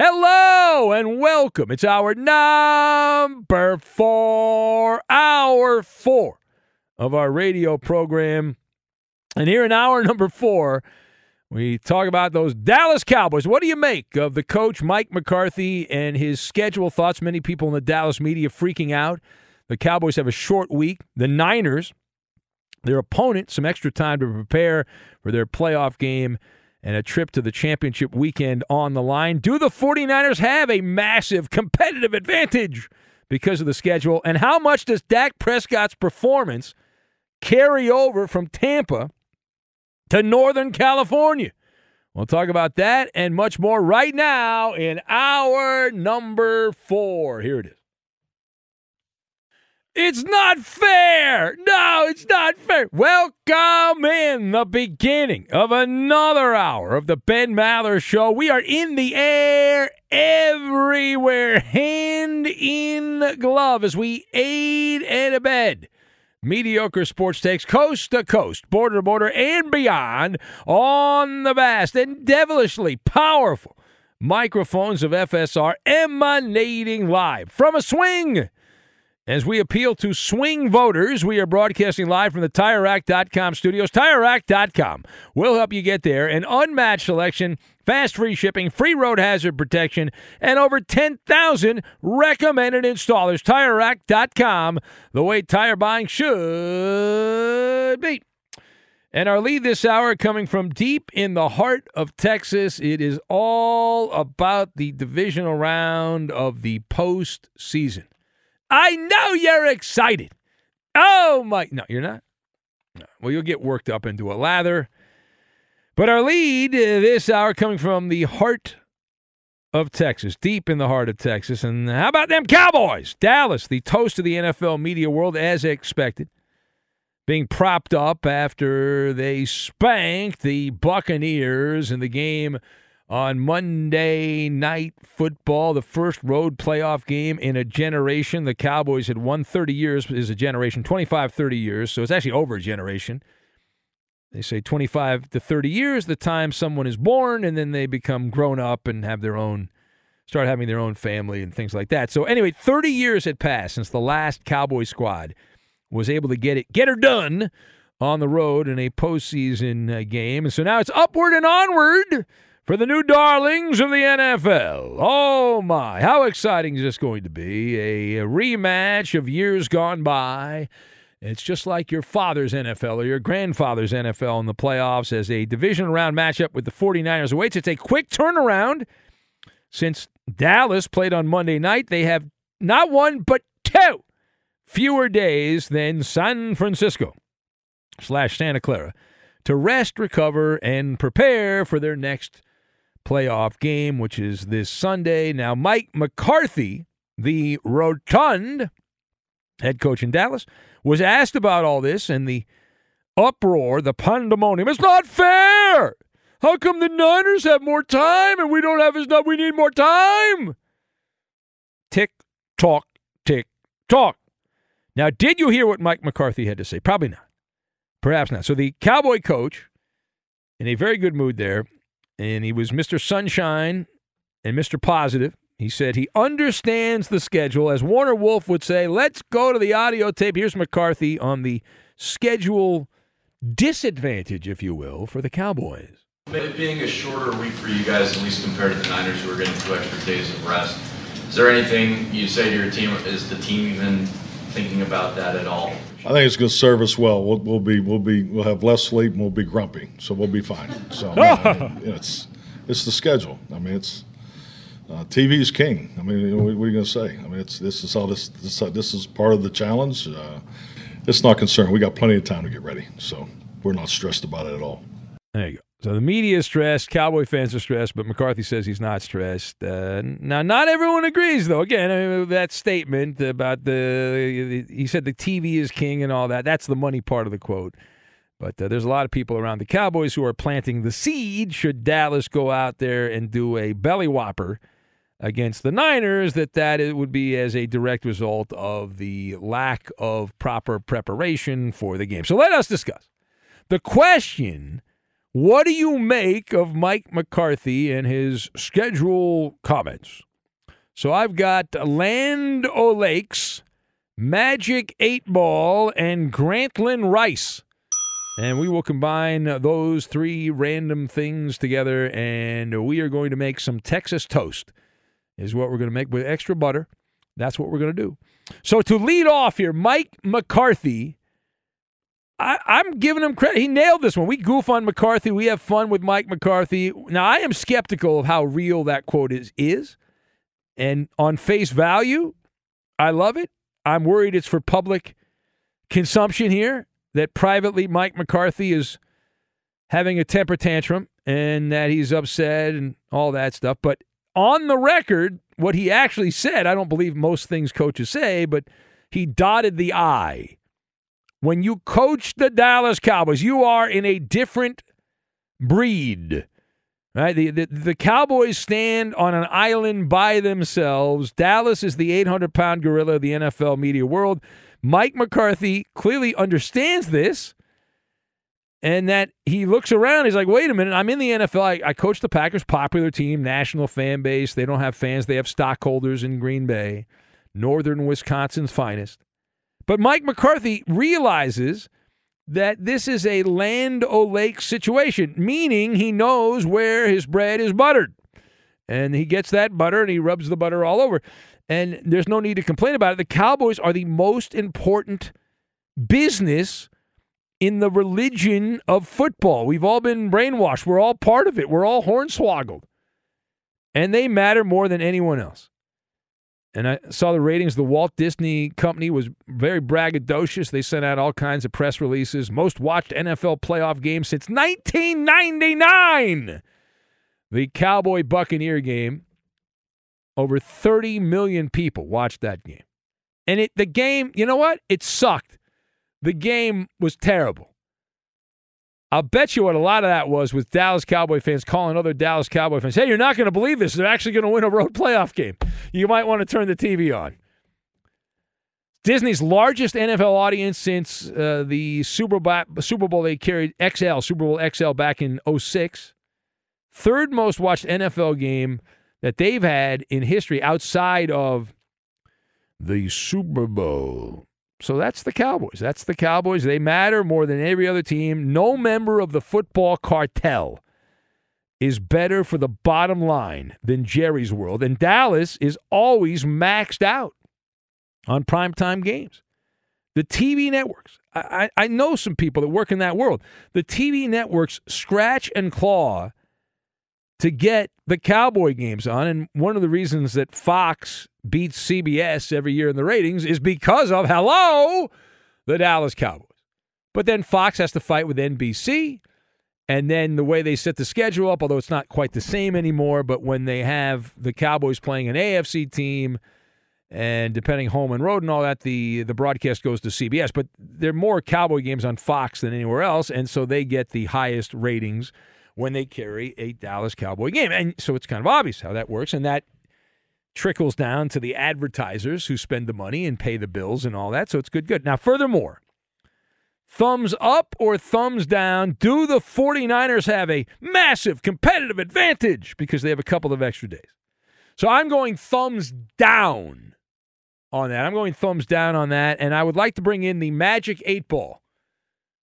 Hello and welcome. It's our number four, hour four of our radio program. And here in hour number four, we talk about those Dallas Cowboys. What do you make of the coach, Mike McCarthy, and his schedule thoughts? Many people in the Dallas media freaking out. The Cowboys have a short week. The Niners, their opponent, some extra time to prepare for their playoff game and a trip to the championship weekend on the line. Do the 49ers have a massive competitive advantage because of the schedule? And how much does Dak Prescott's performance carry over from Tampa to Northern California? We'll talk about that and much more right now in our number four. Here it is. It's not fair. No, it's not fair. Welcome in the beginning of another hour of the Ben Maller Show. We are in the air everywhere, hand in glove, as we aid and abet mediocre sports takes coast to coast, border to border, and beyond on the vast and devilishly powerful microphones of FSR emanating live from a swing as we appeal to swing voters, we are broadcasting live from the TireRack.com studios. TireRack.com will help you get there. An unmatched selection, fast free shipping, free road hazard protection, and over 10,000 recommended installers. TireRack.com, the way tire buying should be. And our lead this hour coming from deep in the heart of Texas. It is all about the divisional round of the postseason. I know you're excited. Oh my! No, you're not. No. Well, you'll get worked up into a lather. But our lead uh, this hour coming from the heart of Texas, deep in the heart of Texas. And how about them Cowboys? Dallas, the toast of the NFL media world, as expected, being propped up after they spanked the Buccaneers in the game on Monday night football, the first road playoff game in a generation. The Cowboys had won 30 years is a generation, 25, 30 years. So it's actually over a generation. They say 25 to 30 years, the time someone is born, and then they become grown up and have their own, start having their own family and things like that. So anyway, 30 years had passed since the last Cowboy squad was able to get it, get her done on the road in a postseason uh, game. And so now it's upward and onward for the new darlings of the NFL. Oh my, how exciting is this going to be? A, rematch of years gone by. It's just like your father's NFL or your grandfather's NFL in the playoffs as a division round matchup with the 49ers awaits. It's a quick turnaround since Dallas played on Monday night. They have not one, but two fewer days than San Francisco slash Santa Clara to rest, recover, and prepare for their next playoff game, which is this Sunday. Now, Mike McCarthy, the rotund head coach in Dallas, was asked about all this and the uproar, the pandemonium. It's not fair. How come the Niners have more time and we don't have as much? We need more time. Tick, talk, tick, talk. Now, did you hear what Mike McCarthy had to say? Probably not. Perhaps not. So the Cowboy coach, in a very good mood there, and he was Mr. Sunshine and Mr. Positive. He said he understands the schedule. As Warner Wolf would say, let's go to the audio tape. Here's McCarthy on the schedule disadvantage, if you will, for the Cowboys. It being a shorter week for you guys, at least compared to the Niners, who are getting two extra days of rest, is there anything you say to your team? Is the team even thinking about that at all? I think it's going to serve us well. We'll, we'll be we'll be we'll have less sleep and we'll be grumpy, so we'll be fine. So I mean, it's it's the schedule. I mean, it's uh, TV is king. I mean, what, what are you going to say? I mean, it's this is all this this, this is part of the challenge. Uh, it's not concerned. We got plenty of time to get ready, so we're not stressed about it at all. There you go. So the media is stressed, Cowboy fans are stressed, but McCarthy says he's not stressed. Uh, now, not everyone agrees, though. Again, I mean, that statement about the he said the TV is king and all that. That's the money part of the quote. But uh, there's a lot of people around the Cowboys who are planting the seed. Should Dallas go out there and do a belly whopper against the Niners, that that it would be as a direct result of the lack of proper preparation for the game. So let us discuss the question what do you make of Mike McCarthy and his schedule comments? So I've got Land O'Lakes, Magic 8 Ball, and Grantland Rice. And we will combine those three random things together, and we are going to make some Texas toast, is what we're going to make with extra butter. That's what we're going to do. So to lead off here, Mike McCarthy I, I'm giving him credit. He nailed this one. We goof on McCarthy. We have fun with Mike McCarthy. Now, I am skeptical of how real that quote is. Is and on face value, I love it. I'm worried it's for public consumption here. That privately, Mike McCarthy is having a temper tantrum and that he's upset and all that stuff. But on the record, what he actually said, I don't believe most things coaches say, but he dotted the I when you coach the Dallas Cowboys, you are in a different breed. Right? The, the, the Cowboys stand on an island by themselves. Dallas is the 800 pound gorilla of the NFL media world. Mike McCarthy clearly understands this and that he looks around. He's like, wait a minute, I'm in the NFL. I, I coach the Packers, popular team, national fan base. They don't have fans, they have stockholders in Green Bay, northern Wisconsin's finest. But Mike McCarthy realizes that this is a Land O'Lake situation, meaning he knows where his bread is buttered. And he gets that butter and he rubs the butter all over. And there's no need to complain about it. The Cowboys are the most important business in the religion of football. We've all been brainwashed. We're all part of it. We're all hornswoggled. And they matter more than anyone else and I saw the ratings. The Walt Disney Company was very braggadocious. They sent out all kinds of press releases. Most watched NFL playoff game since 1999. The Cowboy Buccaneer game. Over 30 million people watched that game. And it the game, you know what? It sucked. The game was terrible. I'll bet you what a lot of that was with Dallas Cowboy fans calling other Dallas Cowboy fans, hey, you're not going to believe this. They're actually going to win a road playoff game. You might want to turn the TV on. Disney's largest NFL audience since uh, the Super Bowl, Super Bowl they carried XL, Super Bowl XL back in 06. Third most watched NFL game that they've had in history outside of the Super Bowl. So that's the Cowboys. That's the Cowboys. They matter more than every other team. No member of the football cartel is better for the bottom line than Jerry's world. And Dallas is always maxed out on primetime games. The TV networks. I, I know some people that work in that world. The TV networks scratch and claw to get the Cowboy games on. And one of the reasons that Fox beats CBS every year in the ratings is because of, hello, the Dallas Cowboys. But then Fox has to fight with NBC. And then the way they set the schedule up, although it's not quite the same anymore, but when they have the Cowboys playing an AFC team, and depending home and road and all that, the the broadcast goes to CBS. But there are more Cowboy games on Fox than anywhere else, and so they get the highest ratings when they carry a Dallas Cowboy game. And so it's kind of obvious how that works, and that trickles down to the advertisers who spend the money and pay the bills and all that. So it's good, good. Now, furthermore, thumbs up or thumbs down, do the 49ers have a massive competitive advantage because they have a couple of extra days? So I'm going thumbs down on that. I'm going thumbs down on that. And I would like to bring in the Magic 8 Ball.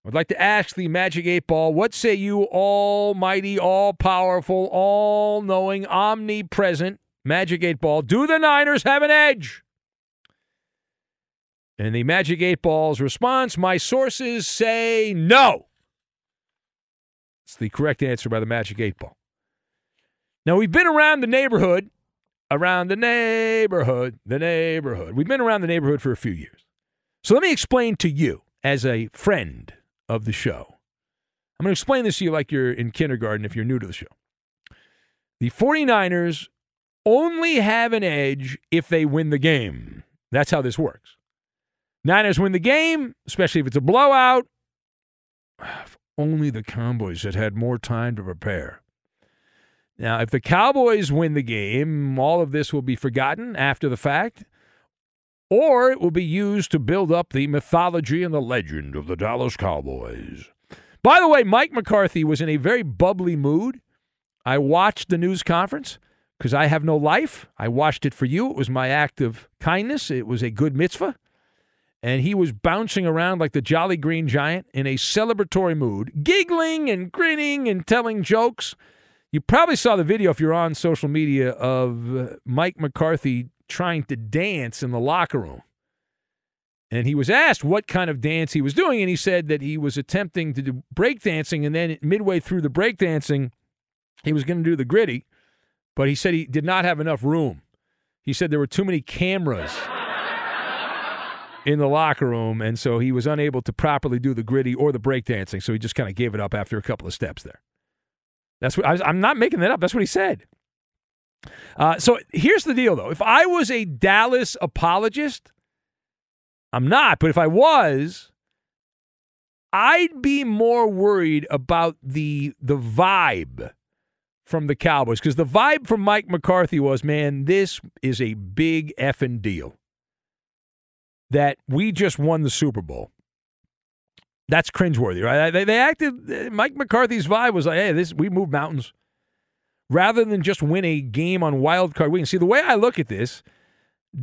I'd like to ask the Magic 8 Ball, what say you, almighty, all powerful, all knowing, omnipresent Magic 8 Ball? Do the Niners have an edge? And the Magic 8 Ball's response my sources say no. It's the correct answer by the Magic 8 Ball. Now, we've been around the neighborhood, around the neighborhood, the neighborhood. We've been around the neighborhood for a few years. So let me explain to you, as a friend of the show. I'm going to explain this to you like you're in kindergarten if you're new to the show. The 49ers only have an edge if they win the game. That's how this works. Niners win the game, especially if it's a blowout. If only the Cowboys had had more time to prepare. Now, if the Cowboys win the game, all of this will be forgotten after the fact, or it will be used to build up the mythology and the legend of the Dallas Cowboys. By the way, Mike McCarthy was in a very bubbly mood. I watched the news conference because I have no life. I watched it for you. It was my act of kindness, it was a good mitzvah. And he was bouncing around like the Jolly Green Giant in a celebratory mood, giggling and grinning and telling jokes. You probably saw the video if you're on social media of uh, Mike McCarthy trying to dance in the locker room. And he was asked what kind of dance he was doing, and he said that he was attempting to do breakdancing, and then midway through the breakdancing, he was going to do the gritty, but he said he did not have enough room. He said there were too many cameras in the locker room, and so he was unable to properly do the gritty or the breakdancing, so he just kind of gave it up after a couple of steps there. That's what I am not making that up. That's what he said. Uh, so here's the deal, though. If I was a Dallas apologist, I'm not, but if I was, I'd be more worried about the the vibe from the Cowboys because the vibe from Mike McCarthy was, man, this is a big effing deal that we just won the Super Bowl. That's cringeworthy, right? They, they acted. Mike McCarthy's vibe was like, "Hey, this we move mountains," rather than just win a game on wild card weekend. See, the way I look at this,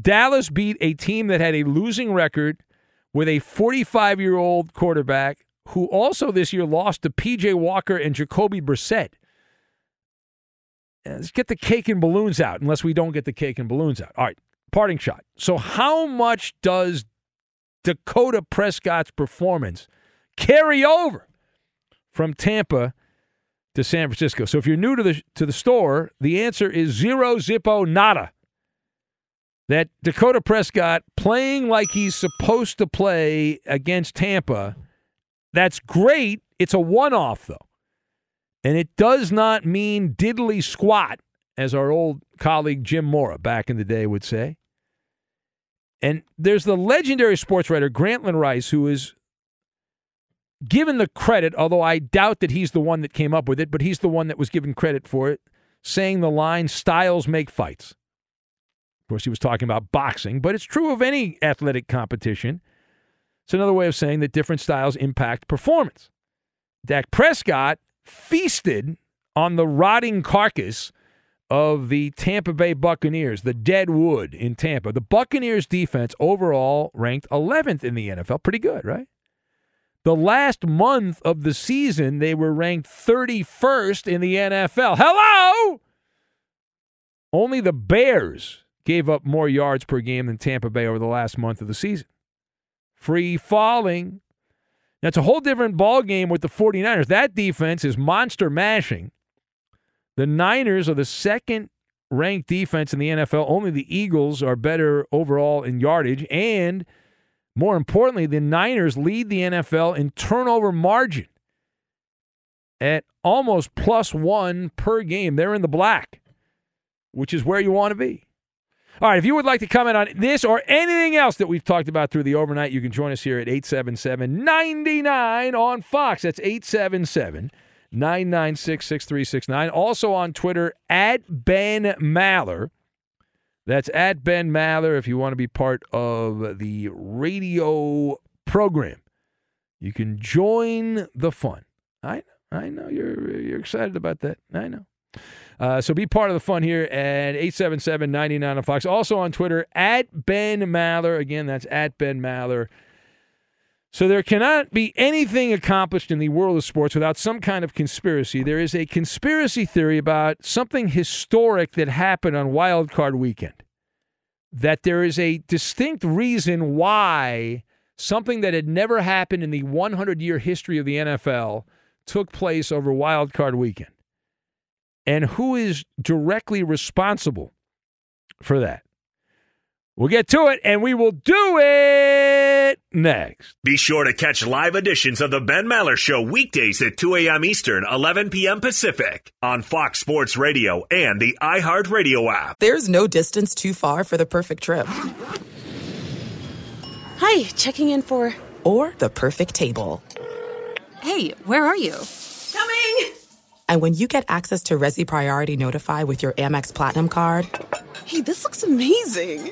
Dallas beat a team that had a losing record with a 45 year old quarterback who also this year lost to PJ Walker and Jacoby Brissett. Let's get the cake and balloons out, unless we don't get the cake and balloons out. All right, parting shot. So, how much does Dakota Prescott's performance carry over from Tampa to San Francisco? So, if you're new to the to the store, the answer is zero zippo nada. That Dakota Prescott playing like he's supposed to play against Tampa, that's great. It's a one off, though. And it does not mean diddly squat, as our old colleague Jim Mora back in the day would say. And there's the legendary sports writer Grantland Rice, who is given the credit, although I doubt that he's the one that came up with it, but he's the one that was given credit for it, saying the line, styles make fights. Of course, he was talking about boxing, but it's true of any athletic competition. It's another way of saying that different styles impact performance. Dak Prescott feasted on the rotting carcass of the Tampa Bay Buccaneers, the dead wood in Tampa. The Buccaneers defense overall ranked 11th in the NFL. Pretty good, right? The last month of the season, they were ranked 31st in the NFL. Hello! Only the Bears gave up more yards per game than Tampa Bay over the last month of the season. free falling. That's a whole different ball game with the 49ers. That defense is monster mashing. The Niners are the second ranked defense in the NFL. Only the Eagles are better overall in yardage. And more importantly, the Niners lead the NFL in turnover margin at almost plus one per game. They're in the black, which is where you want to be. All right, if you would like to comment on this or anything else that we've talked about through the overnight, you can join us here at 877 99 on Fox. That's 877 996 6369. Also on Twitter, at Ben Maller. That's at Ben Maller if you want to be part of the radio program. You can join the fun. I I know you're you're excited about that. I know. Uh, so be part of the fun here at 877-99 on Fox. Also on Twitter, at Ben Maller. Again, that's at Ben Maller. So there cannot be anything accomplished in the world of sports without some kind of conspiracy. There is a conspiracy theory about something historic that happened on Wild Card Weekend. That there is a distinct reason why something that had never happened in the 100 year history of the NFL took place over Wild Card Weekend and who is directly responsible for that. We'll get to it, and we will do it next. Be sure to catch live editions of the Ben Maller Show weekdays at 2 a.m. Eastern, 11 p.m. Pacific on Fox Sports Radio and the iHeartRadio app. There's no distance too far for the perfect trip. Hi, checking in for. Or the perfect table. Hey, where are you? Coming! And when you get access to Resy Priority Notify with your Amex Platinum card. Hey, this looks amazing!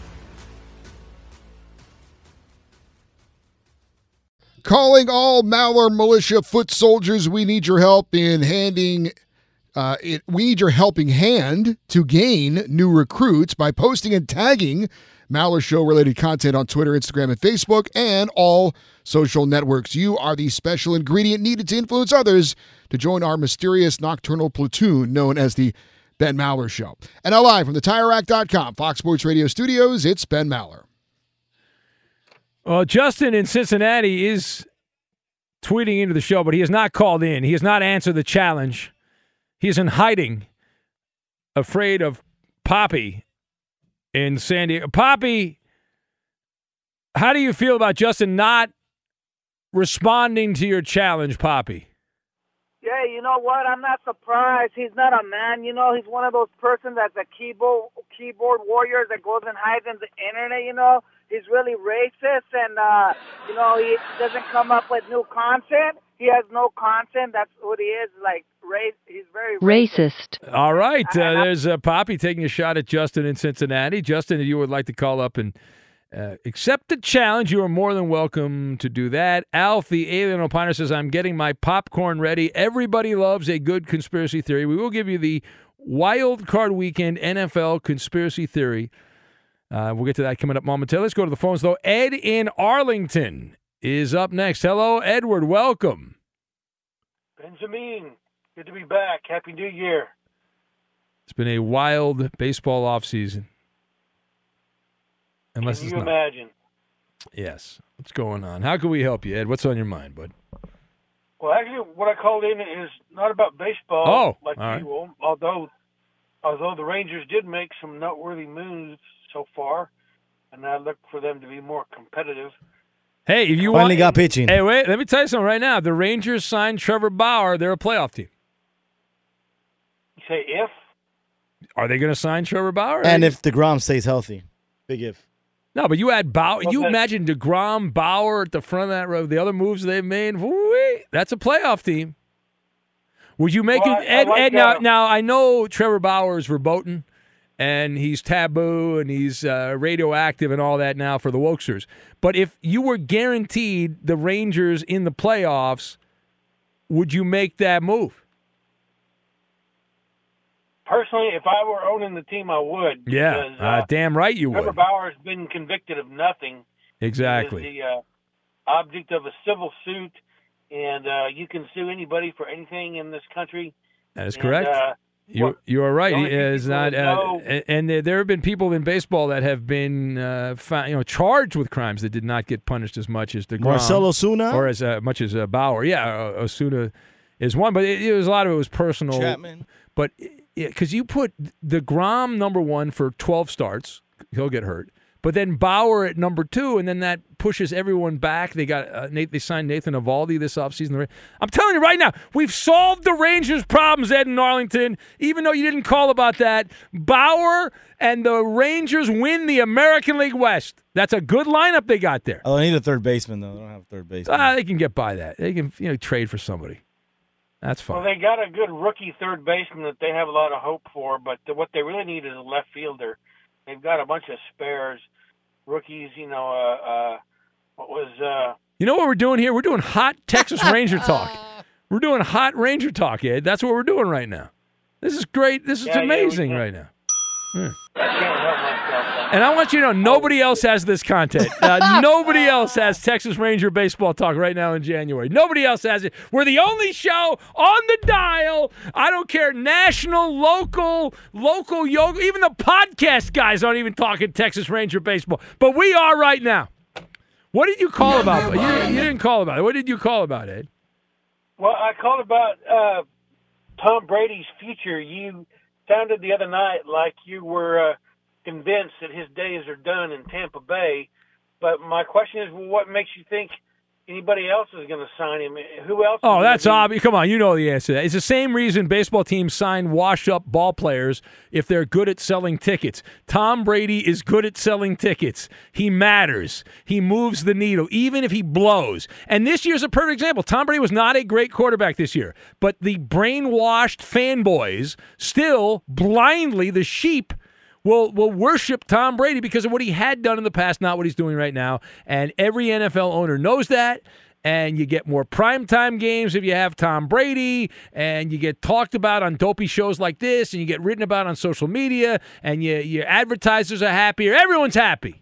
Calling all Maller militia foot soldiers, we need your help in handing. Uh, it, we need your helping hand to gain new recruits by posting and tagging Maller Show related content on Twitter, Instagram, and Facebook, and all social networks. You are the special ingredient needed to influence others to join our mysterious nocturnal platoon known as the Ben Maller Show. And now live from the TireRack.com Fox Sports Radio studios, it's Ben Maller. Well, Justin in Cincinnati is tweeting into the show, but he has not called in. He has not answered the challenge. He is in hiding, afraid of Poppy in San Diego. Poppy, how do you feel about Justin not responding to your challenge, Poppy? Yeah, you know what? I'm not surprised. He's not a man. You know, he's one of those persons that's a keyboard keyboard warrior that goes and hides in the internet. You know, he's really racist, and uh, you know, he doesn't come up with new content. He has no content. That's what he is. Like race. He's very racist. All right, uh, there's uh, Poppy taking a shot at Justin in Cincinnati. Justin, if you would like to call up and uh, accept the challenge, you are more than welcome to do that. Alf, the alien opiner, says, I'm getting my popcorn ready. Everybody loves a good conspiracy theory. We will give you the wild card weekend NFL conspiracy theory. Uh, we'll get to that coming up momentarily. Let's go to the phones, though. Ed in Arlington is up next. Hello, Edward. Welcome. Benjamin, good to be back. Happy New Year. It's been a wild baseball offseason. Unless Can it's you not. imagine? Yes. What's going on? How can we help you, Ed? What's on your mind, bud? Well, actually, what I called in is not about baseball, Oh, like all right. usual. Although, although the Rangers did make some noteworthy moves so far, and I look for them to be more competitive. Hey, if you Finally want, got pitching. Hey, wait. Let me tell you something right now. The Rangers signed Trevor Bauer. They're a playoff team. You say if Are they going to sign Trevor Bauer? And if DeGrom stays healthy. Big if. No, but you add Bauer. You imagine Degrom, Bauer at the front of that row. The other moves they've made. that's a playoff team. Would you make Well, it? I- I Ed, like Ed, now, now I know Trevor Bauer is verboten, and he's taboo, and he's uh, radioactive, and all that now for the Wokesters. But if you were guaranteed the Rangers in the playoffs, would you make that move? Personally, if I were owning the team, I would. Yeah, because, uh, damn right you Trevor would. Bauer has been convicted of nothing. Exactly. He is the uh, object of a civil suit, and uh, you can sue anybody for anything in this country. That is And, correct. uh, You you are right. the He is not, that uh, and- and there, there have been people in baseball that have been uh, found, you know, charged with crimes that did not get punished as much as the Marcelo Osuna? or as uh, much as uh, Bauer. Yeah, uh, Osuna is one, but it, it was a lot of it was personal. Chapman. But because you put the Grom number one for twelve starts, he'll get hurt. But then Bauer at number two, and then that pushes everyone back. They got uh, Nate, they signed Nathan Eovaldi this offseason. I'm telling you right now, we've solved the Rangers' problems, Ed and Arlington. Even though you didn't call about that, Bauer and the Rangers win the American League West. That's a good lineup they got there. Oh, I need a third baseman though. They don't have a third baseman. Ah, they can get by that. They can you know trade for somebody. That's fine. Well, they got a good rookie third baseman that they have a lot of hope for, but the, what they really need is a left fielder. They've got a bunch of spares, rookies. You know, uh, uh, what was uh, You know what we're doing here? We're doing hot Texas Ranger talk. We're doing hot Ranger talk, Ed. That's what we're doing right now. This is great. This is Yeah, yeah, amazing can. right now. Yeah. I can't help myself. And I want you to know nobody else has this content. Uh, nobody else has Texas Ranger baseball talk right now in January. Nobody else has it. We're the only show on the dial. I don't care, national, local, local yoga. Even the podcast guys aren't even talking Texas Ranger baseball. But we are right now. What did you call about? You, you didn't call about it. What did you call about it? Well, I called about uh, Tom Brady's future. You sounded the other night like you were uh, convinced that his days are done in Tampa Bay. But my question is, well, what makes you think anybody else is going to sign him? Who else? Oh, that's obvious. Come on, you know the answer to that. It's the same reason baseball teams sign wash up ball players if they're good at selling tickets. Tom Brady is good at selling tickets. He matters. He moves the needle, even if he blows. And this year's a perfect example. Tom Brady was not a great quarterback this year, but the brainwashed fanboys still blindly, the sheep, will will worship Tom Brady because of what he had done in the past, not what he's doing right now. And every NFL owner knows that. And you get more primetime games if you have Tom Brady, and you get talked about on dopey shows like this, and you get written about on social media, and you, your advertisers are happier. Everyone's happy.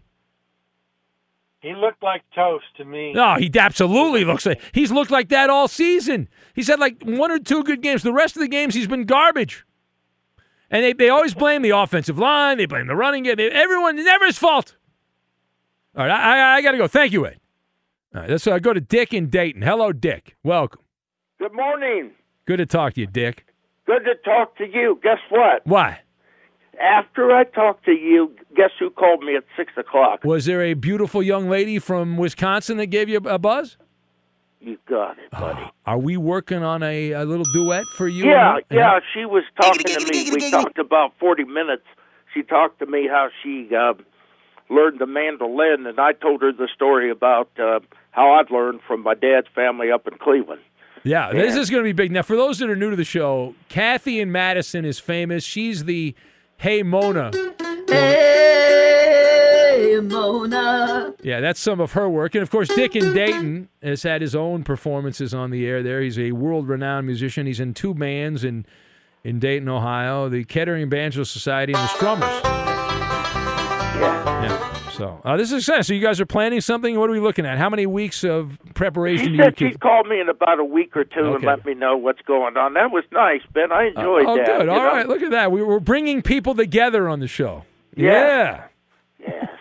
He looked like toast to me. No, he absolutely looks like he's looked like that all season. He's had like one or two good games. The rest of the games, he's been garbage. And they, they always blame the offensive line. They blame the running game. They, everyone, never his fault. All right, I, I, I got to go. Thank you, Ed. All right, let's uh, go to Dick in Dayton. Hello, Dick. Welcome. Good morning. Good to talk to you, Dick. Good to talk to you. Guess what? Why? After I talked to you, guess who called me at six o'clock? Was there a beautiful young lady from Wisconsin that gave you a buzz? You got it, buddy. Are we working on a, a little duet for you? yeah, and her? yeah. She was talking to me. We talked about forty minutes. She talked to me how she uh, learned the mandolin, and I told her the story about uh, how I'd learned from my dad's family up in Cleveland. Yeah, this is going to be big. Now, for those that are new to the show, Kathy in Madison is famous. She's the Hey Mona. Hey, Mona. Yeah, that's some of her work. And of course, Dick in Dayton has had his own performances on the air there. He's a world renowned musician. He's in two bands in, in Dayton, Ohio the Kettering Banjo Society and the Strummers. Yeah. yeah. So uh, this is exciting. So you guys are planning something. What are we looking at? How many weeks of preparation She do you said keep? she'd call me in about a week or two and let me know what's going on. That was nice, Ben. I enjoyed oh, that. good. you All know? right. Look at that. We were bringing people together on the show. Yeah. Yeah.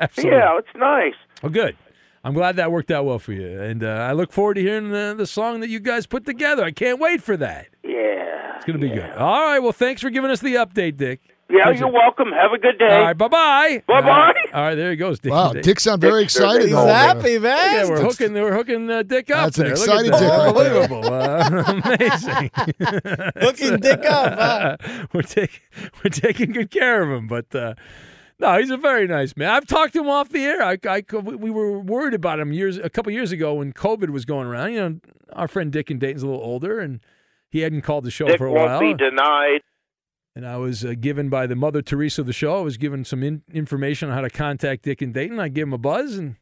Absolutely. Yeah, it's nice. Oh, good. I'm glad that worked out well for you, and uh, I look forward to hearing the, the song that you guys put together. I can't wait for that. Yeah. It's gonna be good. All right. Well, thanks for giving us the update, Dick. Yeah, Appreciate you're welcome. Have a good day. All right. Bye bye. Bye bye. All right, all right, there he goes. Dick. Wow, Dick. Dick sound very Dick's excited. He's happy, man. Yeah, we're hooking. We're hooking uh, Dick up That's an there. Look exciting at Dick that. right there. Unbelievable. Uh, amazing. Hooking Dick up, we're taking we're taking good care of him, but. Uh, no, he's a very nice man. I've talked to him off the air. I, I, we were worried about him years, a couple years ago when COVID was going around. You know, our friend Dick and Dayton's a little older, and he hadn't called the show Dick for a won't while. be denied. And I was uh, given by the Mother Teresa of the show. I was given some in- information on how to contact Dick and Dayton. I gave him a buzz and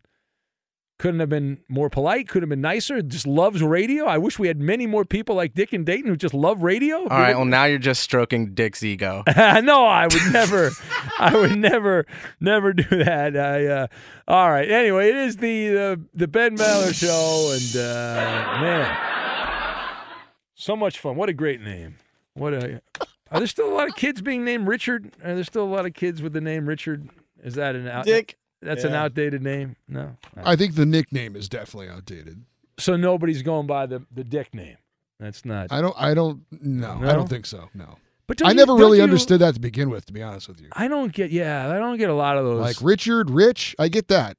couldn't have been more polite. Could have been nicer. Just loves radio. I wish we had many more people like Dick and Dayton who just love radio. All right. Well, now you're just stroking Dick's ego. no, I would never. I would never, never do that. I. Uh, all right. Anyway, it is the the, the Ben Maller show, and uh, man, so much fun. What a great name. What a. Are there still a lot of kids being named Richard? Are there still a lot of kids with the name Richard? Is that an out? Dick. That's an outdated name. No. I think the nickname is definitely outdated. So nobody's going by the the Dick name. That's not. I don't. I don't. No, I don't think so. No. But I never don't really you- understood that to begin with. To be honest with you, I don't get. Yeah, I don't get a lot of those. like Richard, Rich, I get that.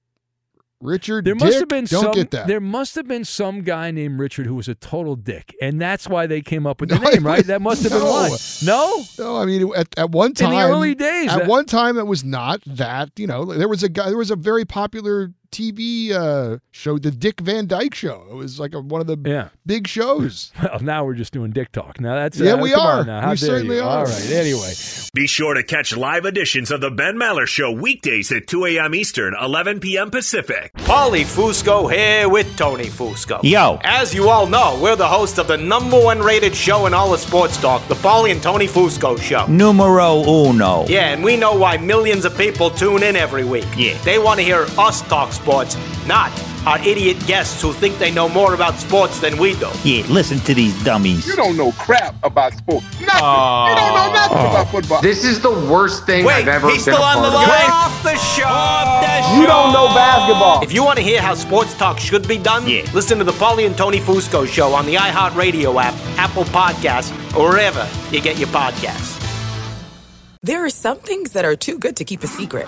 Richard, There Dick, must have been don't some. get that. There must have been some guy named Richard who was a total dick, and that's why they came up with the No, name, right? That must have been why. No, No, I mean at, at one time In the early days, At that- one time, it was not that. You know, there was a guy. There was a very popular TV uh, show, the Dick Van Dyke Show. It was like a, one of the Yeah. big shows. Well, now we're just doing dick talk. Now that's Yeah, uh, we are. Now. How We dare certainly you? are. All right. Anyway, Be sure to catch live editions of the Ben Maller Show weekdays at 2 a.m. Eastern, 11 p.m. Pacific. Paulie Fusco here with Tony Fusco. Yo. As you all know, we're the host of the number one rated show in all of sports talk, the Paulie and Tony Fusco Show. Numero uno. Yeah, and we know why millions of people tune in every week. Yeah. They want to hear us talk sports, not our idiot guests who think they know more about sports than we do. Yeah, listen to these dummies. You don't know crap about sports. Nothing. you don't know nothing oh. about football. This is the worst thing Wait, I've ever he's been still a on the part of. line. Off the show. You don't know basketball. If you want to hear how sports talk should be done, yeah. listen to the Paulie and Tony Fusco show on the iHeartRadio app, Apple Podcasts, or wherever you get your podcasts. There are some things that are too good to keep a secret.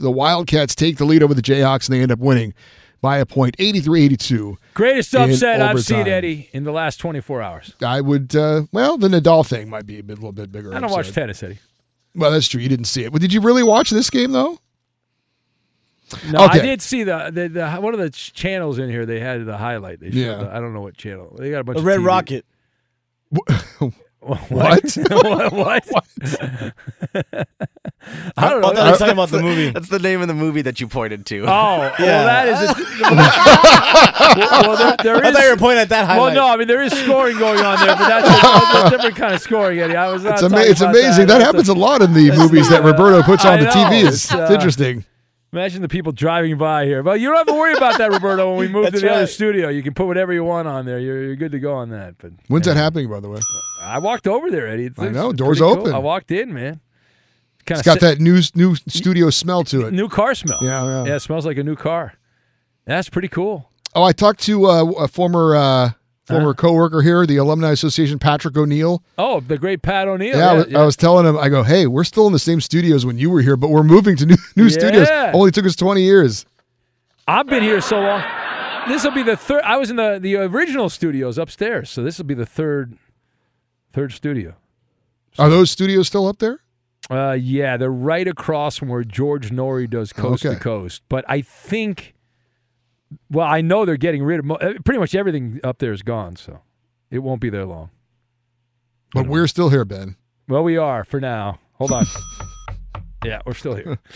The Wildcats take the lead over the Jayhawks and they end up winning by a point, 83-82. Greatest upset I've seen. Eddie, in the last 24 hours. I would, uh, well, the Nadal thing might be a, bit, little bit bigger. I don't watch tennis, Eddie. Well, that's true. You didn't see it. But did you really watch this game, though? No, Okay. I did see the, the the one of the channels in here. They had the highlight. They showed Yeah. the- I don't know what channel. They got a bunch The of Red TV. Rocket. What? What? what? I don't know. I thought you were talking about the That's movie. That's the name of the movie that you pointed to. Oh, well, that is. A, well, well, there, there I is- thought you were pointing at that high. Well, no, I mean there is scoring going on there, but that's a, that's a different kind of scoring, Eddie. I was. Not It's, ama- talking it's about amazing. That, That's happens a- a lot in the movies that Roberto puts on I the. TV. It's, It's, uh, it's interesting. Imagine the people driving by here. But you don't have to worry about that, Roberto. When we move to That's the other studio, you can put whatever you want on there. You're, you're good to go on that. But When's that happening, by the way? I walked over there, Eddie. It's- I know, doors pretty cool. open. I walked in, man. Kind It's got that new new studio smell to it. new car smell. Yeah, yeah. Yeah, it smells like a new car. That's pretty cool. Oh, I talked to uh, a former uh, former coworker here, the Alumni Association, Patrick O'Neill. Oh, the great Pat O'Neill. Yeah, I, was, I was telling him, I go, hey, we're still in the same studios when you were here, but we're moving to new new studios. Only took us twenty years. I've been here so long. This will be the third. I was in the the original studios upstairs, so this will be the third third studio. Are those studios still up there? Uh, yeah, they're right across from where George Noory does Coast to Coast. But I think, well, I know they're getting rid of mo- uh, pretty much everything up there is gone, so it won't be there long. But we're still here, Ben. Well, we are for now. Hold on. yeah, we're still here.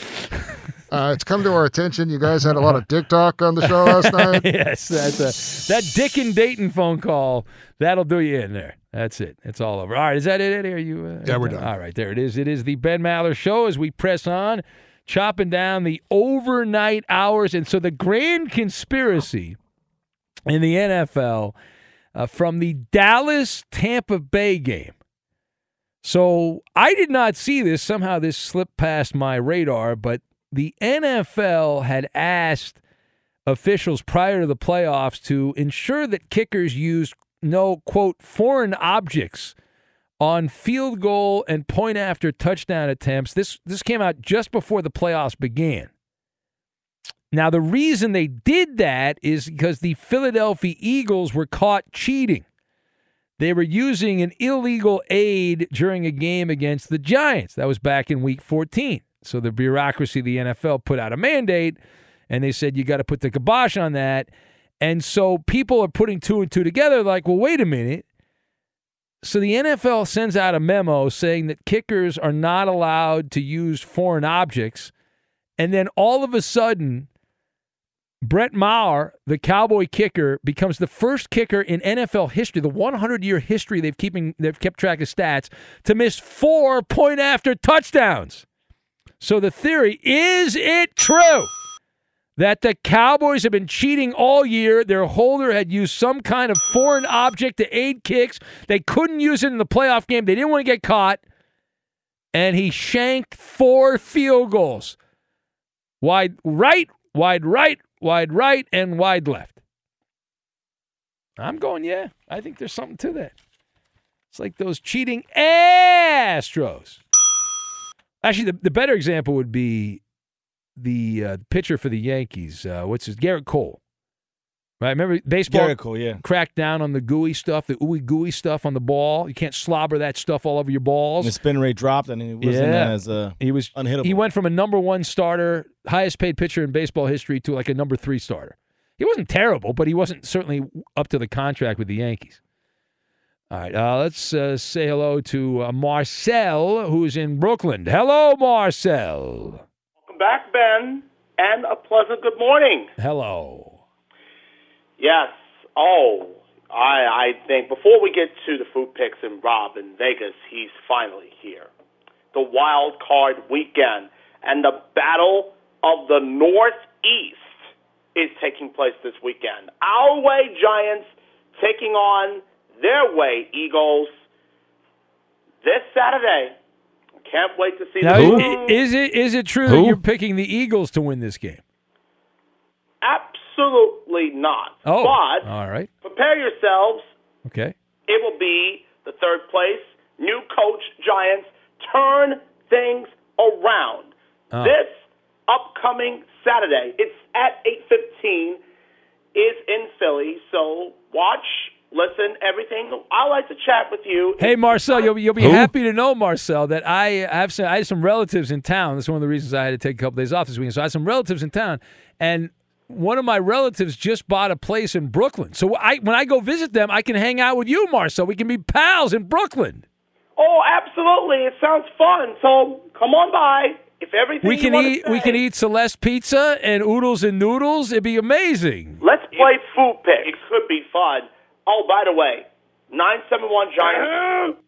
Uh, it's come to our attention. You guys had a lot of dick talk on the show last night. yes, that's a, that Dick and Dayton phone call. That'll do you in there. That's it. It's all over. All right, is that it? Eddie? Are you? Uh, Yeah, we're done. All right, there it is. It is the Ben Maller Show as we press on, chopping down the overnight hours, and so the grand conspiracy in the NFL uh, from the Dallas Tampa Bay game. So I did not see this. Somehow this slipped past my radar, but the NFL had asked officials prior to the playoffs to ensure that kickers used no, quote, foreign objects on field goal and point after touchdown attempts. This, this came out just before the playoffs began. Now, the reason they did that is because the Philadelphia Eagles were caught cheating. They were using an illegal aid during a game against the Giants. That was back in week 14. So the bureaucracy of the NFL put out a mandate and they said you got to put the kibosh on that. And so people are putting two and two together like, well, wait a minute. So the NFL sends out a memo saying that kickers are not allowed to use foreign objects. And then all of a sudden, Brett Maher, the Cowboy kicker, becomes the first kicker in NFL history, the 100-year history they've keeping they've kept track of stats, to miss four point after touchdowns. So the theory is it true that the Cowboys have been cheating all year? Their holder had used some kind of foreign object to aid kicks. They couldn't use it in the playoff game. They didn't want to get caught. And he shanked four field goals. Wide right, wide right, wide right, and wide left. I'm going, yeah. I think there's something to that. It's like those cheating Astros. Actually, the, the better example would be the uh, pitcher for the Yankees. Uh, what's his Gerrit Cole? Right? Remember baseball Gerrit Cole, yeah. cracked down on the gooey stuff, the ooey gooey stuff on the ball. You can't slobber that stuff all over your balls. The spin rate dropped, and he wasn't Yeah. as uh, he was unhittable. He went from a number one starter, highest paid pitcher in baseball history, to like a number three starter. He wasn't terrible, but he wasn't certainly up to the contract with the Yankees. All right, uh, let's uh, say hello to uh, Marcel, who's in Brooklyn. Hello, Marcel. Back, Ben, and a pleasant good morning. Hello. Yes. Oh, I I think before we get to the food picks and Rob in Vegas, he's finally here. The wild card weekend and the battle of the Northeast is taking place this weekend. Our way Giants taking on their way Eagles this Saturday. Can't wait to see Now, the i- is it is it true Who? that you're picking the Eagles to win this game? Absolutely not. Oh, But all right, prepare yourselves. okay. It will be the third place. New coach Giants turn things around. Oh. This upcoming Saturday, it's at 8:15 is in Philly. So watch, listen, everything. I like to chat with you. Hey Marcel, you'll, you'll be happy to know Marcel that I have some I had some relatives in town. That's one of the reasons I had to take a couple days off this weekend. So I had some relatives in town, and one of my relatives just bought a place in Brooklyn. So I when I go visit them, I can hang out with you, Marcel. We can be pals in Brooklyn. Oh, absolutely. It sounds fun. So come on by. If everything We can wanna eat we can eat Celeste pizza and oodles and noodles. It'd be amazing. Let's play food pick. It could be fun. Oh, by the way, 971 Giants,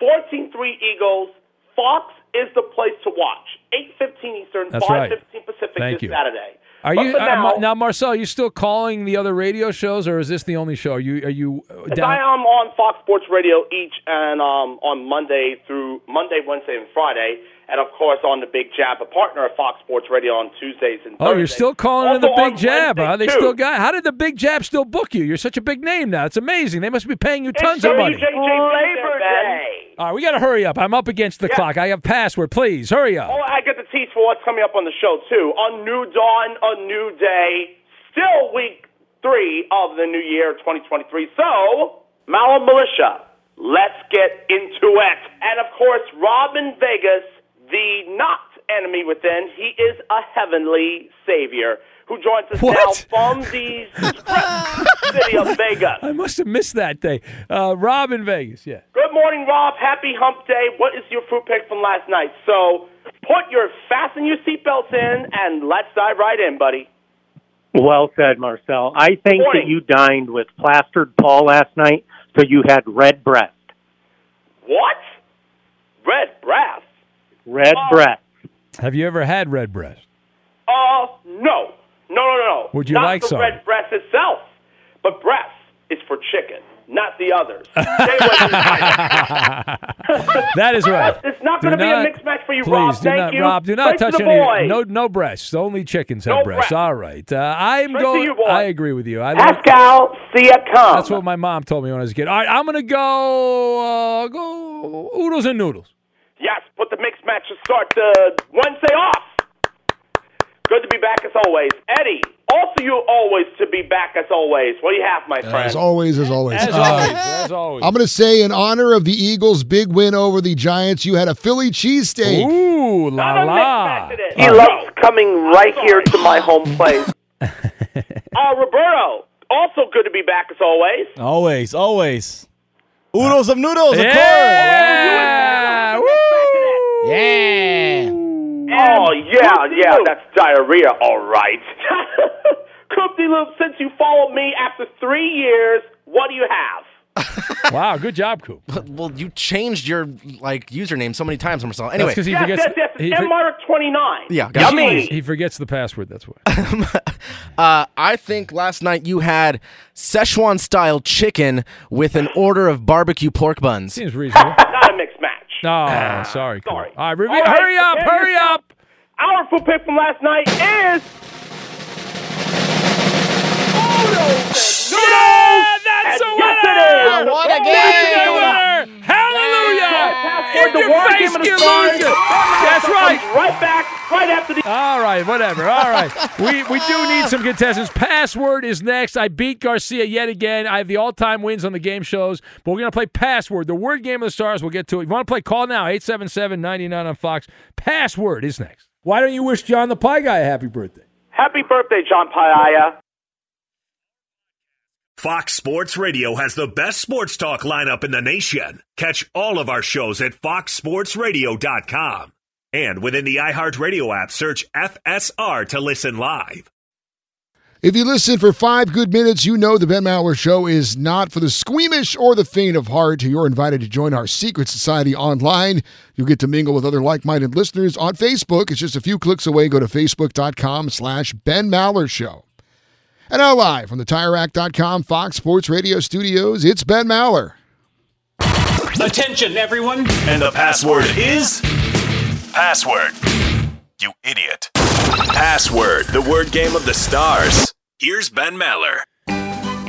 14-3 Eagles. Fox is the place to watch. 8:15 Eastern, That's 5:15 right. Pacific Thank this you. Saturday. Are But you for uh, now, Marcel? Are you still calling the other radio shows, or is this the only show? Are you are you uh, down? I am on Fox Sports Radio each and um, on Monday through Monday, Wednesday, and Friday, and of course on the Big Jab, a partner of Fox Sports Radio on Tuesdays and Thursdays. Oh, you're still calling it Also the Big Jab, Wednesday, huh? They too. still got. How did the Big Jab still book you? You're such a big name now. It's amazing. They must be paying you tons of money. Labor Day. All right, we got to hurry up. I'm up against the clock. I have password. Please hurry up. Oh, I get the tease for what's coming up on the show too. A new dawn, a new day. Still week three of the new year, 2023. So, Maller Militia, let's get into it. And of course, Robin Vegas, the not enemy within. He is a heavenly savior who joins us What? now from the city of Vegas. I must have missed that day. Uh, Rob in Vegas, yeah. Good morning, Rob. Happy Hump Day. What is your fruit pick from last night? So, put your fasten your seatbelts in and let's dive right in, buddy. Well said, Marcel. I think that you dined with plastered Paul last night, so you had red breast. What? Red brass? Red Oh. breast. Have you ever had red breast? Uh, no. No, no, no. Would you not like the some? red breast itself, but breast is for chicken, not the others. Stay away from That is right. It's not going to be a not- mixed match for you, Please Rob. do Thank not, you. Rob. Do not Straight touch the any. boys. No, no breasts. Only chickens have No breasts. breasts. All right. Uh, I'm Straight to going. you, boy. I agree with you. I like- Pascal, see ya come. That's what my mom told me when I was a kid. All right, I'm gonna go. Uh, go oodles and noodles. Yes, put the mixed match to start the Wednesday off. Good to be back as always. Eddie, also you always to be back as always. What do you have, my friend? As always, as always. As Uh, always. As always. I'm going to say, in honor of the Eagles' big win over the Giants, you had a Philly cheesesteak. Ooh. Ooh la la. He loves coming right here to my home place. uh, Roberto, also good to be back as always. Always, always. Oodles of noodles, of Yeah. course. Yeah. Oh yeah, yeah, that's diarrhea, all right. Coopty Loop, since you followed me after three years, what do you have? Wow, good job, Coop. Well, you changed your like username so many times, Marcel. Anyway, because he yes, forgets. yes, yes, he it's MR29. Yeah, he- got he, he forgets the password. That's why. uh, I think last night you had Szechuan style chicken with an order of barbecue pork buns. Seems reasonable. Not a mixed match. Oh, sorry. Coop. sorry. All right, review. All right, hurry up, hurry yourself. up. Our food pick from last night is. The your war face, game of the you stars. loser. That's right. Right back, right after the. All right, whatever. All right. We we do need some contestants. Password is next. I beat Garcia yet again. I have the all-time wins on the game shows, but we're going to play Password, the word game of the stars. We'll get to it. If you want to play, call now, 877-99 on Fox. Password is next. Why don't you wish John the Pie Guy a happy birthday? Happy birthday, John Paiaya. Fox Sports Radio has the best sports talk lineup in the nation. Catch all of our shows at foxsportsradio.com. And within the iHeartRadio app, search FSR to listen live. If you listen for five good minutes, you know the Ben Maller Show is not for the squeamish or the faint of heart. You're invited to join our secret society online. You'll get to mingle with other like-minded listeners on Facebook. It's just a few clicks away. Go to facebook.com slash Ben Maller Show. And now live from the TireRack.com Fox Sports Radio studios, it's Ben Maller. Attention, everyone. And the password is password. You idiot. Password, the word game of the stars. Here's Ben Maller.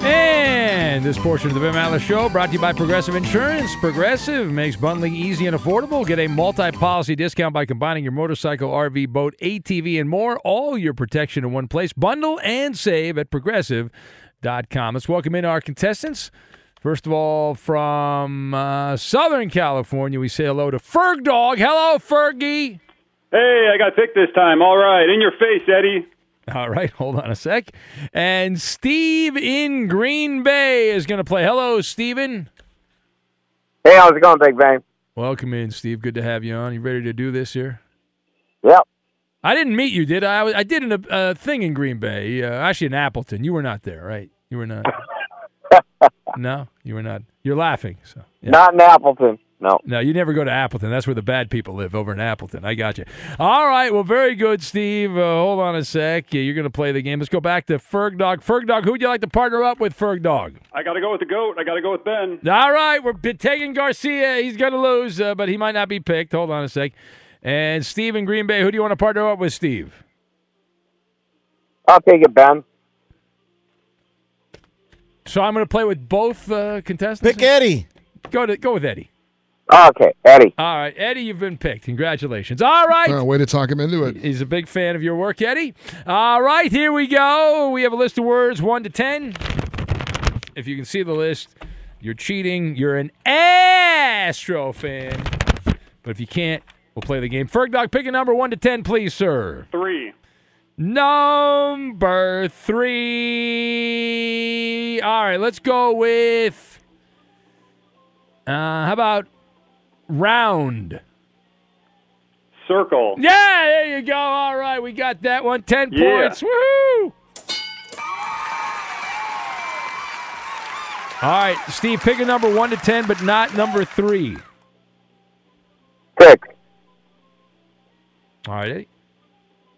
And this portion of the Ben Maller Show brought to you by Progressive Insurance. Progressive makes bundling easy and affordable. Get a multi-policy discount by combining your motorcycle, RV, boat, ATV, and more. All your protection in one place. Bundle and save at progressive.com. Let's welcome in our contestants. First of all, from uh, Southern California, we say hello to Ferg Dog. Hello, Fergie. Hey, I got picked this time. All right. In your face, Eddie. All right, hold on a sec. And Steve in Green Bay is going to play. Hello, Steven. Hey, how's it going, Big Bang? Welcome in, Steve. Good to have you on. You ready to do this here? Yep. I didn't meet you, did I? I, did a uh, thing in Green Bay, uh, actually in Appleton. You were not there, right? You were not. no, you were not. You're laughing. So yeah. Not in Appleton. No. No, you never go to Appleton. That's where the bad people live, over in Appleton. I got you. All right. Well, very good, Steve. Uh, hold on a sec. Yeah, You're going to play the game. Let's go back to Ferg Dog. Ferg Dog, who would you like to partner up with, Ferg Dog? I got to go with the goat. I got to go with Ben. All right, we're taking Garcia. He's going to lose, uh, but he might not be picked. Hold on a sec. And Steve in Green Bay, who do you want to partner up with, Steve? I'll take it, Ben. So I'm going to play with both uh, contestants. Pick Eddie. Go to go with Eddie. Okay, Eddie. All right, Eddie, you've been picked. Congratulations. All right. Uh, way to talk him into it. He's a big fan of your work, Eddie. All right, here we go. We have a list of words, one to ten. If you can see the list, you're cheating. You're an Astro fan. But if you can't, we'll play the game. Ferg Dog, pick a number one to ten, please, sir. Three. Number three. All right, let's go with. Uh, how about round? Circle. Yeah, there you go. All right, we got that one. Ten Yeah. points. Woohoo! All right, Steve, pick a number one to ten, but not number three. Six. All right, Eddie.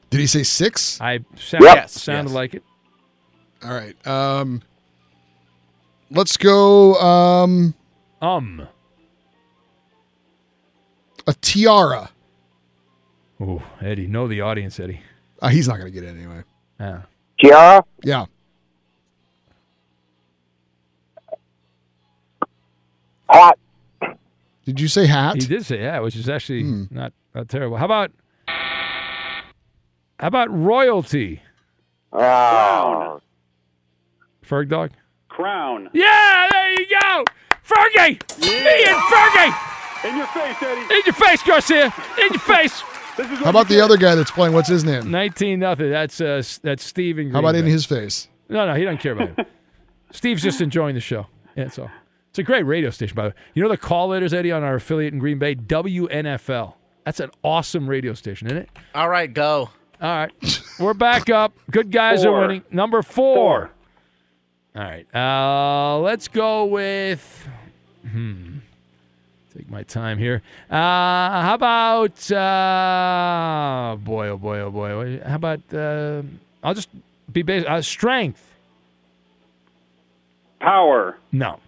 Did he say six? I sound, Yep. sounded Yes. like it. All right. Um, let's go. Um, Um. A tiara. Oh, Eddie, know the audience, Eddie. Uh, he's not going to get it anyway. Yeah. Tiara. Yeah. Hat. Did you say hat? He did say yeah, which is actually not, not terrible. How about how about royalty? Oh. Ferg dog? Crown. Yeah, there you go. Fergie! Me and Fergie! In your face, Eddie. In your face, Garcia! In your face! How about the other guy that's playing? What's his name? 19 nothing. That's uh, that's Steven. How about in his face? No, no, he doesn't care about it. Steve's just enjoying the show. Yeah, that's all. It's a great radio station, by the way. You know the call letters, Eddie, on our affiliate in Green Bay? WNFL. That's an awesome radio station, isn't it? All right, go. All right. We're back up. Good guys are winning. Number four. All right. Uh, let's go with. Hmm. Take my time here. Uh, how about. Uh, boy, oh boy, oh boy. How about. Uh, I'll just be basic. Uh, strength. Power. No.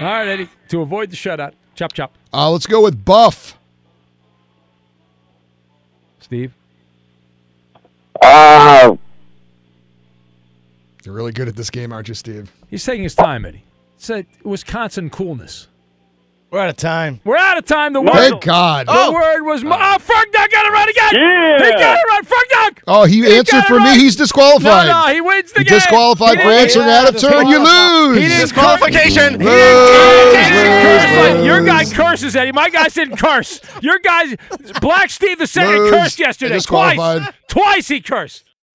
All right, Eddie. To avoid the shutout, chop chop. Uh, let's go with Buff. Steve. Uh, You're really good at this game, aren't you, Steve? He's taking his time, Eddie. It's a Wisconsin coolness. We're out of time. We're out of time. The word. Thank word. God. The oh. word was. Mo- oh, Ferg Dog got it right again. Yeah. He got it right. Ferg Dog. Oh, he, answered got it for me. He's disqualified. No, no, he wins the You're game. disqualified He for answering out of turn. You lose. He Disqualification. He Lose, didn't lose, Your guy curses, Eddie. My guy didn't curse. Your guys, Black Steve the second cursed yesterday. Twice. Disqualified. Twice he cursed.